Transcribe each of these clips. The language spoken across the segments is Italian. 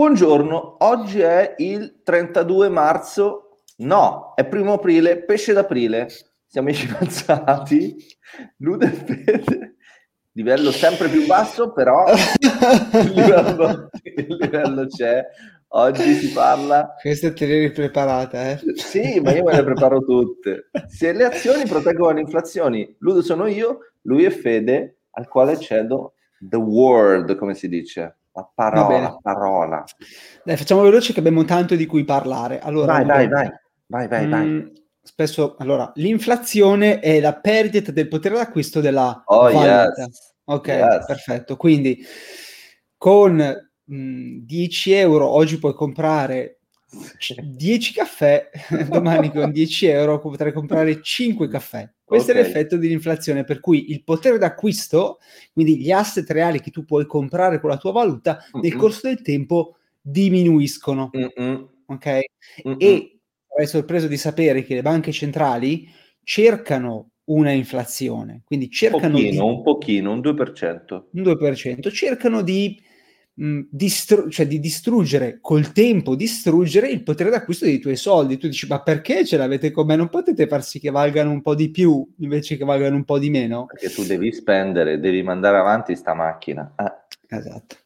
Buongiorno, oggi è il 32 marzo, no, è primo aprile, pesce d'aprile, siamo i fidanzati, Lude e Fede, livello sempre più basso, però il livello, il livello c'è, oggi si parla... Queste te le eri preparate, eh? Sì, ma io me le preparo tutte. Se le azioni proteggono le inflazioni, Ludo sono io, lui è Fede, al quale cedo the word, come si dice. La parola, la parola. Dai, facciamo veloce che abbiamo tanto di cui parlare. Allora, vai, vai, vai, vai, vai, vai. Mm, spesso, allora, l'inflazione è la perdita del potere d'acquisto della oh, valuta. Yes. Ok, Yes. perfetto. Quindi con mh, 10 euro oggi puoi comprare 10 caffè, domani con 10 euro potrai comprare 5 caffè. Questo Ok. è l'effetto dell'inflazione, per cui il potere d'acquisto, quindi gli asset reali che tu puoi comprare con la tua valuta, nel Mm-mm. corso del tempo diminuiscono. Mm-mm, Ok? mm-mm. E sarai sorpreso di sapere che le banche centrali cercano una inflazione, quindi un cercano di pochino, un pochino, un 2%. un 2%, cercano di, mh, distru- cioè di distruggere col tempo, distruggere il potere d'acquisto dei tuoi soldi. Tu dici, ma perché ce l'avete con me? Non potete far sì che valgano un po' di più invece che valgano un po' di meno? Perché tu devi spendere, devi mandare avanti sta macchina. Eh. Esatto.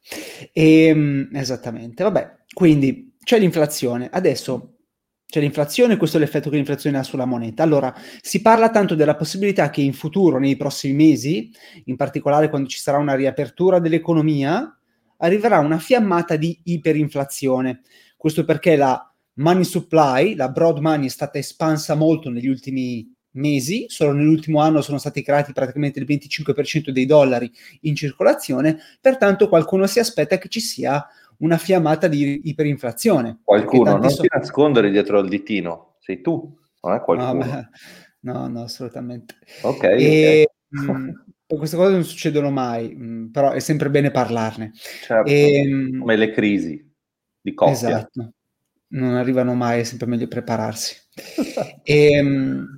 Ehm, esattamente, vabbè, quindi c'è l'inflazione. Adesso c'è l'inflazione, questo è l'effetto che l'inflazione ha sulla moneta. Allora, si parla tanto della possibilità che in futuro, nei prossimi mesi, in particolare quando ci sarà una riapertura dell'economia, arriverà una fiammata di iperinflazione. Questo perché la money supply, la broad money, è stata espansa molto negli ultimi mesi, solo nell'ultimo anno sono stati creati praticamente il 25% dei dollari in circolazione, pertanto qualcuno si aspetta che ci sia una fiammata di iperinflazione. Qualcuno, non so- ti nascondere dietro al ditino, sei tu, non è No, qualcuno. ma- no, no, assolutamente. Ok, E, ok. mh, queste cose non succedono mai, mh, però è sempre bene parlarne. Certo, Ehm, come le crisi di coppia. Esatto, non arrivano mai, è sempre meglio prepararsi. Ehm,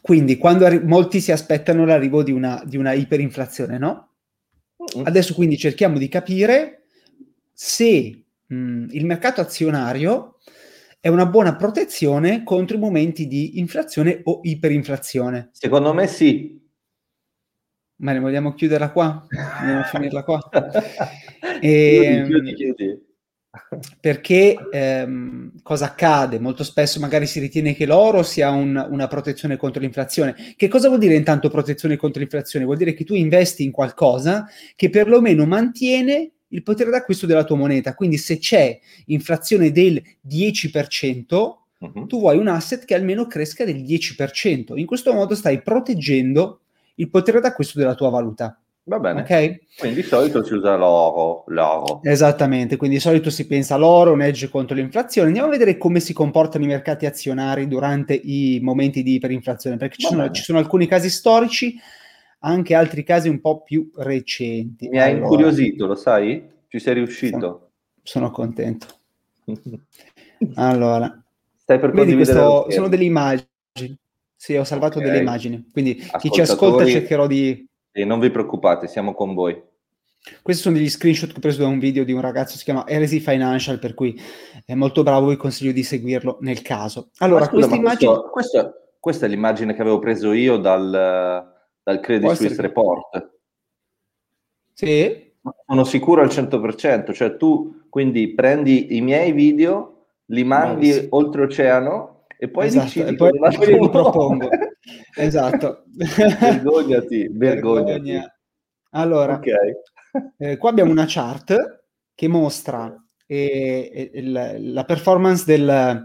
quindi, quando arri- molti si aspettano l'arrivo di una, di una iperinflazione, no? Mm. Adesso quindi cerchiamo di capire se mh, il mercato azionario è una buona protezione contro i momenti di inflazione o iperinflazione. Secondo me sì. Ma ne vogliamo chiuderla qua? Vogliamo finirla qua? chiudi, Ehm, chiudi, chiudi. perché ehm, cosa accade? Molto spesso magari si ritiene che l'oro sia un- una protezione contro l'inflazione. Che cosa vuol dire intanto protezione contro l'inflazione? Vuol dire che tu investi in qualcosa che perlomeno mantiene il potere d'acquisto della tua moneta. Quindi se c'è inflazione del 10%, Mhm. tu vuoi un asset che almeno cresca del 10%. In questo modo stai proteggendo il potere d'acquisto della tua valuta. Va bene. Ok? Quindi di solito si usa l'oro, l'oro. Esattamente, quindi di solito si pensa all'oro, un edge contro l'inflazione. Andiamo a vedere come si comportano i mercati azionari durante i momenti di iperinflazione, perché ci sono, ci sono alcuni casi storici, anche altri casi un po' più recenti. Mi hai Allora, incuriosito, lo sai? Ci sei riuscito? Sono contento. Allora, Stai per vedi questo, sono delle immagini. Sì, ho salvato Ok. delle immagini, quindi chi ci ascolta cercherò di... E non vi preoccupate, siamo con voi. Questi sono degli screenshot che ho preso da un video di un ragazzo che si chiama Heresy Financial, per cui è molto bravo, vi consiglio di seguirlo nel caso. Allora, scusa, queste ma immagini... questo- questo- questa è l'immagine che avevo preso io dal, dal Credit Può Suisse essere- Report. Sì? Sono sicuro al 100%, cioè tu quindi prendi i miei video, li mandi Bravissimo. oltreoceano e poi Esatto, decidi e poi- poi li ripropongo. Esatto. vergognati, vergognati. Vergogna. Allora, Ok. eh, qua abbiamo una chart che mostra eh, eh, la performance del,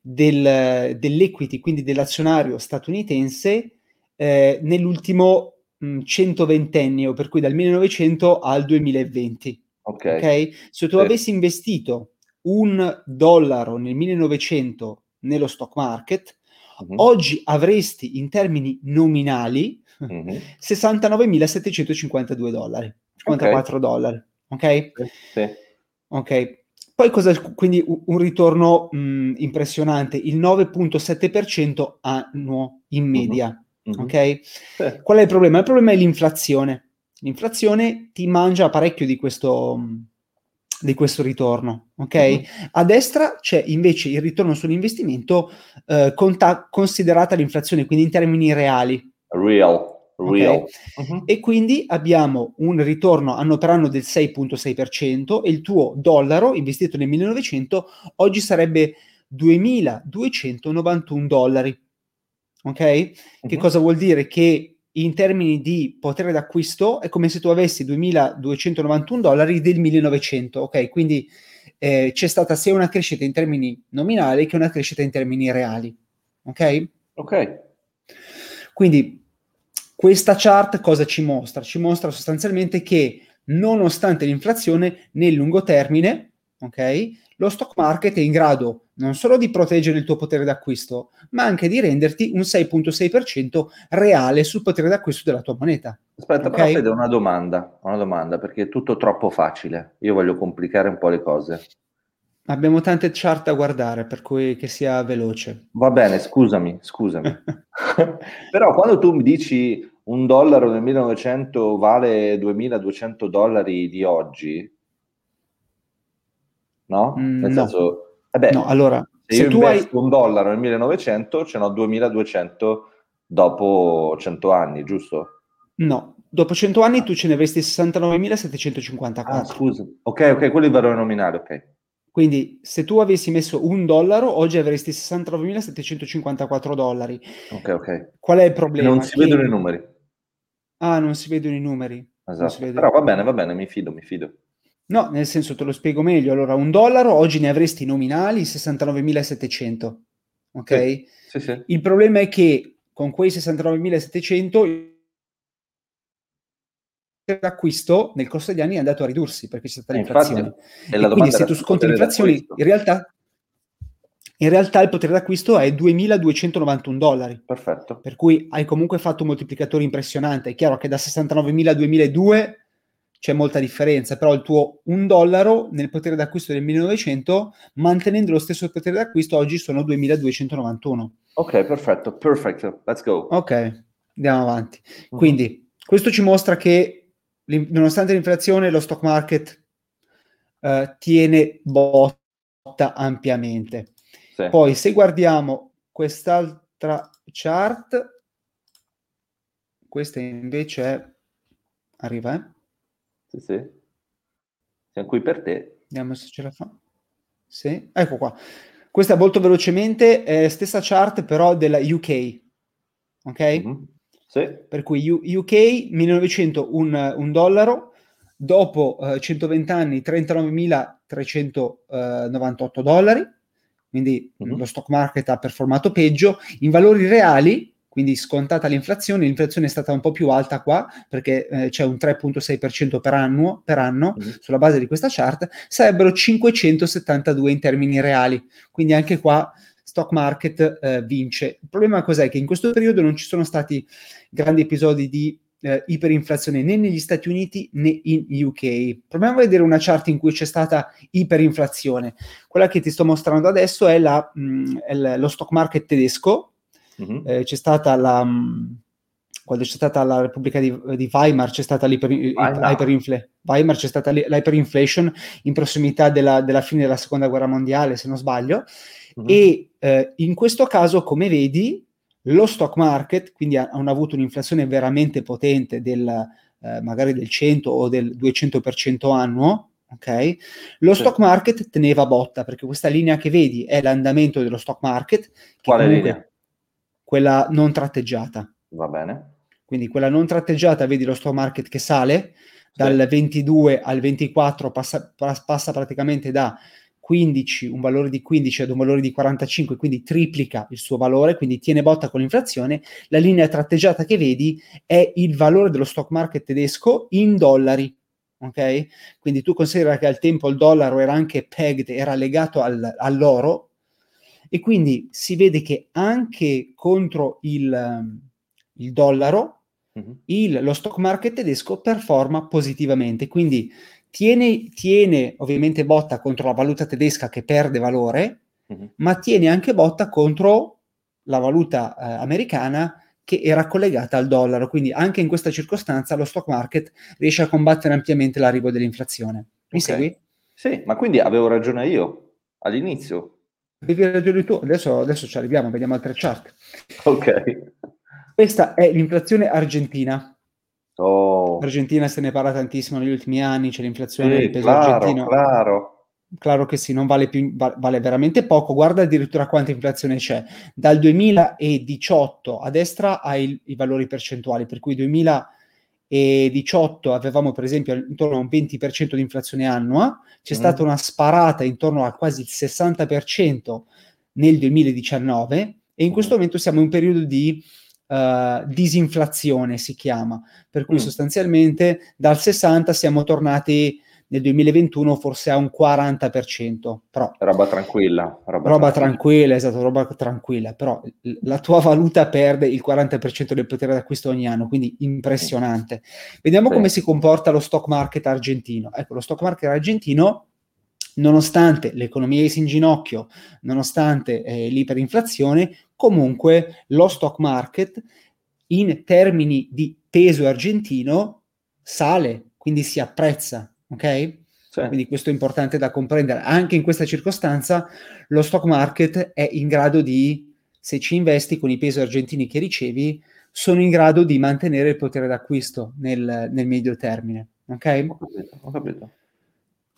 del- dell'equity, quindi dell'azionario statunitense, eh, nell'ultimo mh, 120ennio, per cui dal 1900 al 2020. Ok. ok? Se tu avessi investito un dollaro nel 1900 nello stock market, Mhm. oggi avresti in termini nominali Mhm. 69.752 dollari, 54 dollari, ok? Sì. Ok. Poi cosa, quindi un ritorno mh, impressionante, il 9.7% annuo in media, Mhm. ok? Sì. Qual è il problema? Il problema è l'inflazione. L'inflazione ti mangia parecchio di questo, mh, di questo ritorno, ok? Uh-huh. A destra c'è invece il ritorno sull'investimento eh, conta- considerata l'inflazione, quindi in termini reali. Real. Real. Okay? Uh-huh. E quindi abbiamo un ritorno anno per anno del 6.6% e il tuo dollaro investito nel 1900 oggi sarebbe 2.291 dollari. Ok? Uh-huh. Che cosa vuol dire? Che in termini di potere d'acquisto è come se tu avessi 2.291 dollari del 1900, ok? Quindi eh, c'è stata sia una crescita in termini nominali che una crescita in termini reali, ok? Ok. Quindi questa chart cosa ci mostra? Ci mostra sostanzialmente che nonostante l'inflazione nel lungo termine, ok? Lo stock market è in grado non solo di proteggere il tuo potere d'acquisto, ma anche di renderti un 6.6% reale sul potere d'acquisto della tua moneta. Aspetta, okay? però Fede, una domanda, una domanda, perché è tutto troppo facile. Io voglio complicare un po' le cose. Abbiamo tante chart da guardare, per cui che sia veloce. Va bene, scusami, scusami. però quando tu mi dici un dollaro nel 1900 vale 2200 dollari di oggi, no? Mm, Nel no. senso, eh beh, no, allora, se, se io tu hai un dollaro nel 1900, ce n'ho 2200 dopo 100 anni, giusto? No, dopo 100 anni tu ce ne avresti 69.754. Ah, scusa. Ok, ok, quello è il valore nominale, ok. Quindi se tu avessi messo un dollaro, oggi avresti 69.754 dollari. Ok, ok. Qual è il problema? Non si che... vedono i numeri. Ah, non si vedono i numeri. Esatto. Però va bene, va bene, mi fido, mi fido. No, nel senso te lo spiego meglio. Allora, un dollaro oggi ne avresti nominali 69.700. Ok? Sì, sì, sì. Il problema è che con quei 69.700 l'acquisto nel corso degli anni è andato a ridursi perché c'è stata l'inflazione. Infatti, quindi se tu sconti l'inflazione, in realtà, in realtà il potere d'acquisto è 2.291 dollari. Perfetto. Per cui hai comunque fatto un moltiplicatore impressionante. È chiaro che da 69.000 a 2.002 c'è molta differenza, però il tuo un dollaro nel potere d'acquisto del 1900, mantenendo lo stesso potere d'acquisto, oggi sono 2.291. Ok, perfetto, perfetto, let's go. Ok, andiamo avanti. Uh-huh. Quindi, questo ci mostra che nonostante l'inflazione, lo stock market uh, tiene botta ampiamente. Sì. Poi, se guardiamo quest'altra chart, questa invece è... Arriva, eh? Sì, sì. Siamo qui per te. Vediamo se ce la fa. Sì, ecco qua. Questa molto velocemente è stessa chart però della UK. Ok? Mm-hmm. Sì. Per cui UK 1900 un, un dollaro, dopo uh, 120 anni 39.398 dollari, quindi mm-hmm. lo stock market ha performato peggio. In valori reali, quindi scontata l'inflazione, l'inflazione è stata un po' più alta qua perché eh, c'è un 3.6% per anno, per anno mm-hmm. sulla base di questa chart, sarebbero 572 in termini reali. Quindi anche qua stock market eh, vince. Il problema cos'è? Che in questo periodo non ci sono stati grandi episodi di eh, iperinflazione né negli Stati Uniti né in UK. Proviamo a vedere una chart in cui c'è stata iperinflazione. Quella che ti sto mostrando adesso è, la, mh, mm, è lo stock market tedesco. Mm-hmm. Eh, c'è stata la... Mm, quando c'è stata la Repubblica di, di Weimar, c'è stata l'iperinflazione. Weimar c'è stata l'hyperinflation in prossimità della, della, fine della seconda guerra mondiale, se non sbaglio. Mm-hmm. E eh, in questo caso, come vedi, lo stock market, quindi ha, hanno avuto un'inflazione veramente potente del eh, magari del 100 o del 200% annuo, ok? Lo sì. stock market teneva botta, perché questa linea che vedi è l'andamento dello stock market, Quale linea? Quella non tratteggiata. Va bene. Quindi quella non tratteggiata, vedi lo stock market che sale, dal sì. 22 al 24 passa, passa praticamente da 15, un valore di 15 ad un valore di 45, quindi triplica il suo valore, quindi tiene botta con l'inflazione. La linea tratteggiata che vedi è il valore dello stock market tedesco in dollari. Ok? Quindi tu considera che al tempo il dollaro era anche pegged, era legato al, all'oro, e quindi si vede che anche contro il, il dollaro uh-huh. il, lo stock market tedesco performa positivamente. Quindi tiene, tiene ovviamente botta contro la valuta tedesca che perde valore, uh-huh. ma tiene anche botta contro la valuta eh, americana che era collegata al dollaro. Quindi anche in questa circostanza lo stock market riesce a combattere ampiamente l'arrivo dell'inflazione. Mi okay. segui? Sì, ma quindi avevo ragione io all'inizio. Avevi ragione tu, adesso, adesso ci arriviamo, vediamo altre chart. Ok. Questa è l'inflazione argentina. Oh. Argentina se ne parla tantissimo negli ultimi anni, c'è l'inflazione Sì, del peso claro, argentino. claro. Claro che sì, non vale più, va- vale veramente poco. Guarda addirittura quanta inflazione c'è. Dal 2018 a destra hai i valori percentuali, per cui 2018 avevamo per esempio intorno a un 20% di inflazione annua, c'è Mhm. stata una sparata intorno a quasi il 60% nel 2019 e in Mhm. questo momento siamo in un periodo di eh, disinflazione, si chiama, per cui Mm. sostanzialmente dal 60 siamo tornati nel 2021 forse a un 40%, però Roba tranquilla. Roba, roba tranquilla, esatto, roba tranquilla, però la tua valuta perde il 40% del potere d'acquisto ogni anno, quindi impressionante. Vediamo Sì. come si comporta lo stock market argentino. Ecco, lo stock market argentino, nonostante l'economia sia in ginocchio, nonostante eh, l'iperinflazione, comunque lo stock market in termini di peso argentino sale, quindi si apprezza, ok? Sì. Quindi questo è importante da comprendere. Anche in questa circostanza lo stock market è in grado di, se ci investi con i pesi argentini che ricevi, sono in grado di mantenere il potere d'acquisto nel, nel medio termine. Ok? Ho capito, ho capito.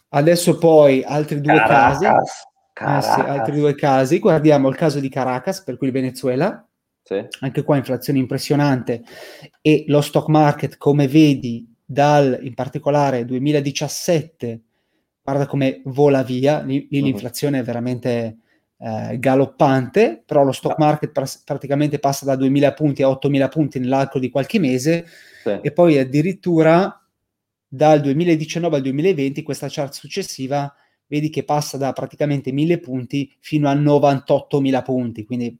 Adesso poi altri due casi. Caracas. Eh sì, Caracas. altri due casi. Guardiamo il caso di Caracas, per cui il Venezuela. Sì. Anche qua inflazione impressionante e lo stock market, come vedi, dal in particolare 2017, guarda come vola via, lì, lì Mhm. l'inflazione è veramente eh, galoppante, però lo stock Ah. market pras- praticamente passa da 2000 punti a 8000 punti nell'arco di qualche mese Sì. e poi addirittura dal 2019 al 2020, questa chart successiva, vedi che passa da praticamente 1000 punti fino a 98.000 punti, quindi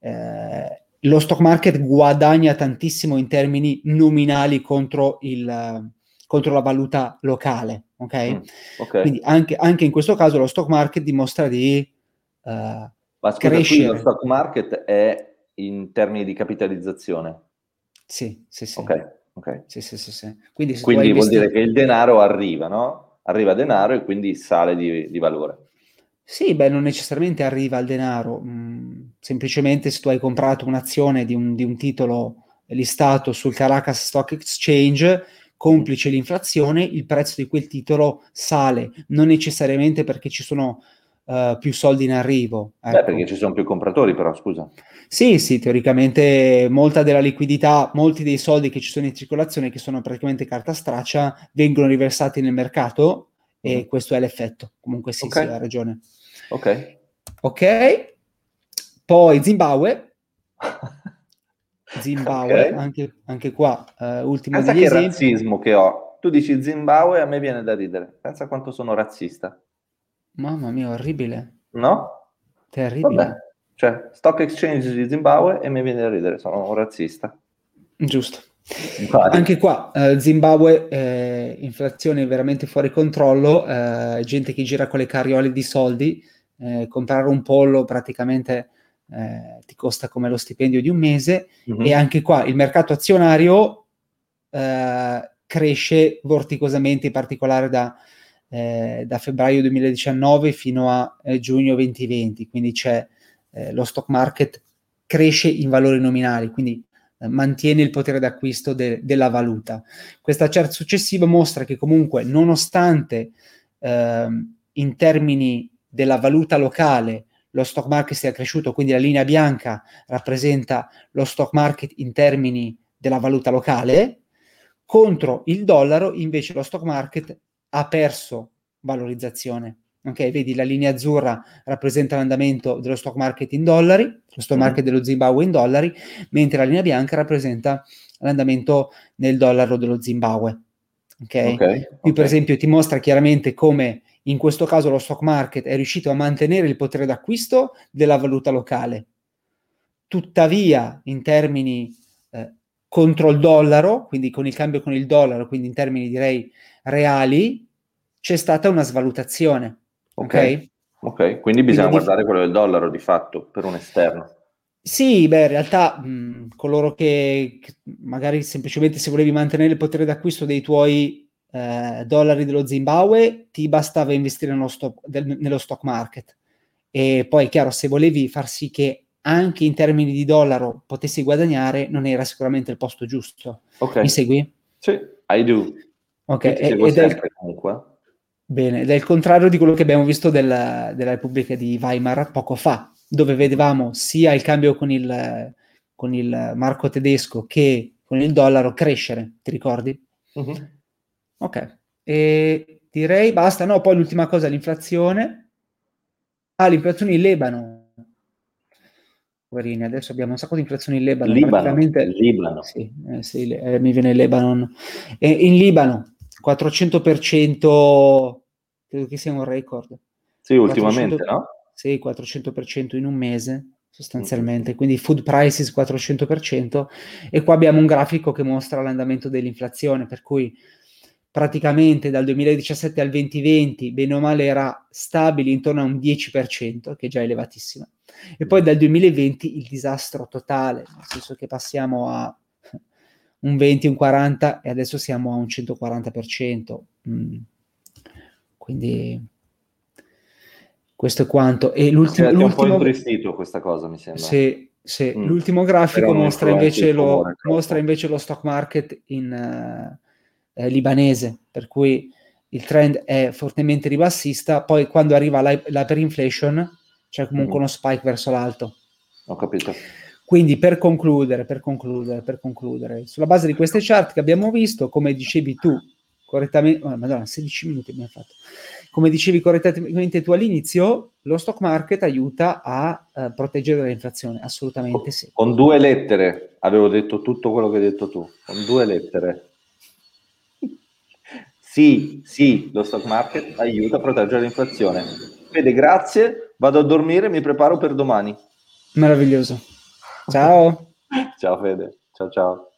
eh, lo stock market guadagna tantissimo in termini nominali contro, il, contro la valuta locale, ok? Mm, ok. Quindi anche, anche in questo caso lo stock market dimostra di eh, Ma scusa, crescere. lo stock market è in termini di capitalizzazione. sì, sì, sì. Ok, ok. Sì, sì, sì, sì. Quindi, Quindi vuol investi- dire che il denaro arriva, no? Arriva denaro e quindi sale di, di valore. Sì, beh, non necessariamente arriva al denaro, mm, semplicemente se tu hai comprato un'azione di un, di un titolo listato sul Caracas Stock Exchange, complice l'inflazione, il prezzo di quel titolo sale, non necessariamente perché ci sono eh, più soldi in arrivo. Beh, ecco. perché ci sono più compratori, però, scusa. Sì, sì, teoricamente molta della liquidità, molti dei soldi che ci sono in circolazione, che sono praticamente carta straccia, vengono riversati nel mercato e Mm. questo è l'effetto. Comunque sì, Ok. sì, hai ragione. Ok. Ok, poi Zimbabwe, Zimbabwe, Ok. anche, anche qua, eh, ultimo Pensa degli che esempi. razzismo che ho. Tu dici Zimbabwe, a me viene da ridere. Pensa quanto sono razzista. Mamma mia, orribile, No? terribile. Vabbè. Cioè, stock exchange di Zimbabwe e mi viene da ridere, sono un razzista. Giusto. Vai. Anche qua, eh, Zimbabwe, eh, inflazione veramente fuori controllo, eh, gente che gira con le carriole di soldi, eh, comprare un pollo praticamente eh, ti costa come lo stipendio di un mese Mhm. e anche qua il mercato azionario eh, cresce vorticosamente, in particolare da, eh, da febbraio 2019 fino a eh, giugno 2020, quindi c'è eh, lo stock market cresce in valori nominali, quindi eh, mantiene il potere d'acquisto de- della valuta. Questa chart successiva mostra che comunque nonostante ehm, in termini della valuta locale lo stock market sia cresciuto, quindi la linea bianca rappresenta lo stock market in termini della valuta locale, contro il dollaro invece lo stock market ha perso valorizzazione. Ok, vedi la linea azzurra rappresenta l'andamento dello stock market in dollari, lo stock Mhm. market dello Zimbabwe in dollari, mentre la linea bianca rappresenta l'andamento nel dollaro dello Zimbabwe. Ok? Ok, Qui per esempio ti mostra chiaramente come in questo caso lo stock market è riuscito a mantenere il potere d'acquisto della valuta locale. Tuttavia, in termini eh, contro il dollaro, quindi con il cambio con il dollaro, quindi in termini direi reali, c'è stata una svalutazione. Ok? Ok. Ok, quindi bisogna Quindi- guardare quello del dollaro di fatto per un esterno. Sì, beh, in realtà mh, coloro che, che magari semplicemente se volevi mantenere il potere d'acquisto dei tuoi eh, dollari dello Zimbabwe, ti bastava investire nello stock, del, nello stock market. E poi, è chiaro, se volevi far sì che anche in termini di dollaro potessi guadagnare, non era sicuramente il posto giusto. Okay. Mi segui? Sì, I do. Ok, ed è, comunque. Bene, ed è il contrario di quello che abbiamo visto della, della Repubblica di Weimar poco fa, dove vedevamo sia il cambio con il, con il marco tedesco che con il dollaro crescere, ti ricordi? Uh-huh. Ok, e direi basta, no, poi l'ultima cosa, l'inflazione. Ah, l'inflazione in Libano. Poverini, adesso abbiamo un sacco di inflazione in Libano. Libano, Libano. Sì, eh, sì eh, mi viene Lebanon. E in Libano, 400%, credo che sia un record. Sì, ultimamente, 400, no? Sì, 400% in un mese sostanzialmente, quindi food prices 400% e qua abbiamo un grafico che mostra l'andamento dell'inflazione, per cui praticamente dal 2017 al 2020 bene o male era stabile intorno a un 10%, che è già elevatissima, e poi dal 2020 il disastro totale, nel senso che passiamo a un 20, un 40 e adesso siamo a un 140%. Mm. Quindi questo è quanto. E l'ultimo, l'ultimo... un po' intristito questa cosa, mi sembra. Sì, sì. Mm. l'ultimo grafico mostra invece, lo, mostra invece, lo, stock market in uh, eh, libanese, per cui il trend è fortemente ribassista, poi quando arriva l'hyperinflation c'è comunque mm. uno spike verso l'alto. Ho capito. Quindi per concludere, per concludere, per concludere, sulla base di queste chart che abbiamo visto, come dicevi tu correttamente, oh, madonna, 16 minuti abbiamo fatto come dicevi correttamente tu all'inizio, lo stock market aiuta a uh, proteggere dall'inflazione, assolutamente sì. Con due lettere avevo detto tutto quello che hai detto tu, con due lettere. Sì, sì, lo stock market aiuta a proteggere l'inflazione. Fede, grazie, vado a dormire, mi preparo per domani. Meraviglioso. Ciao. ciao Fede, ciao ciao.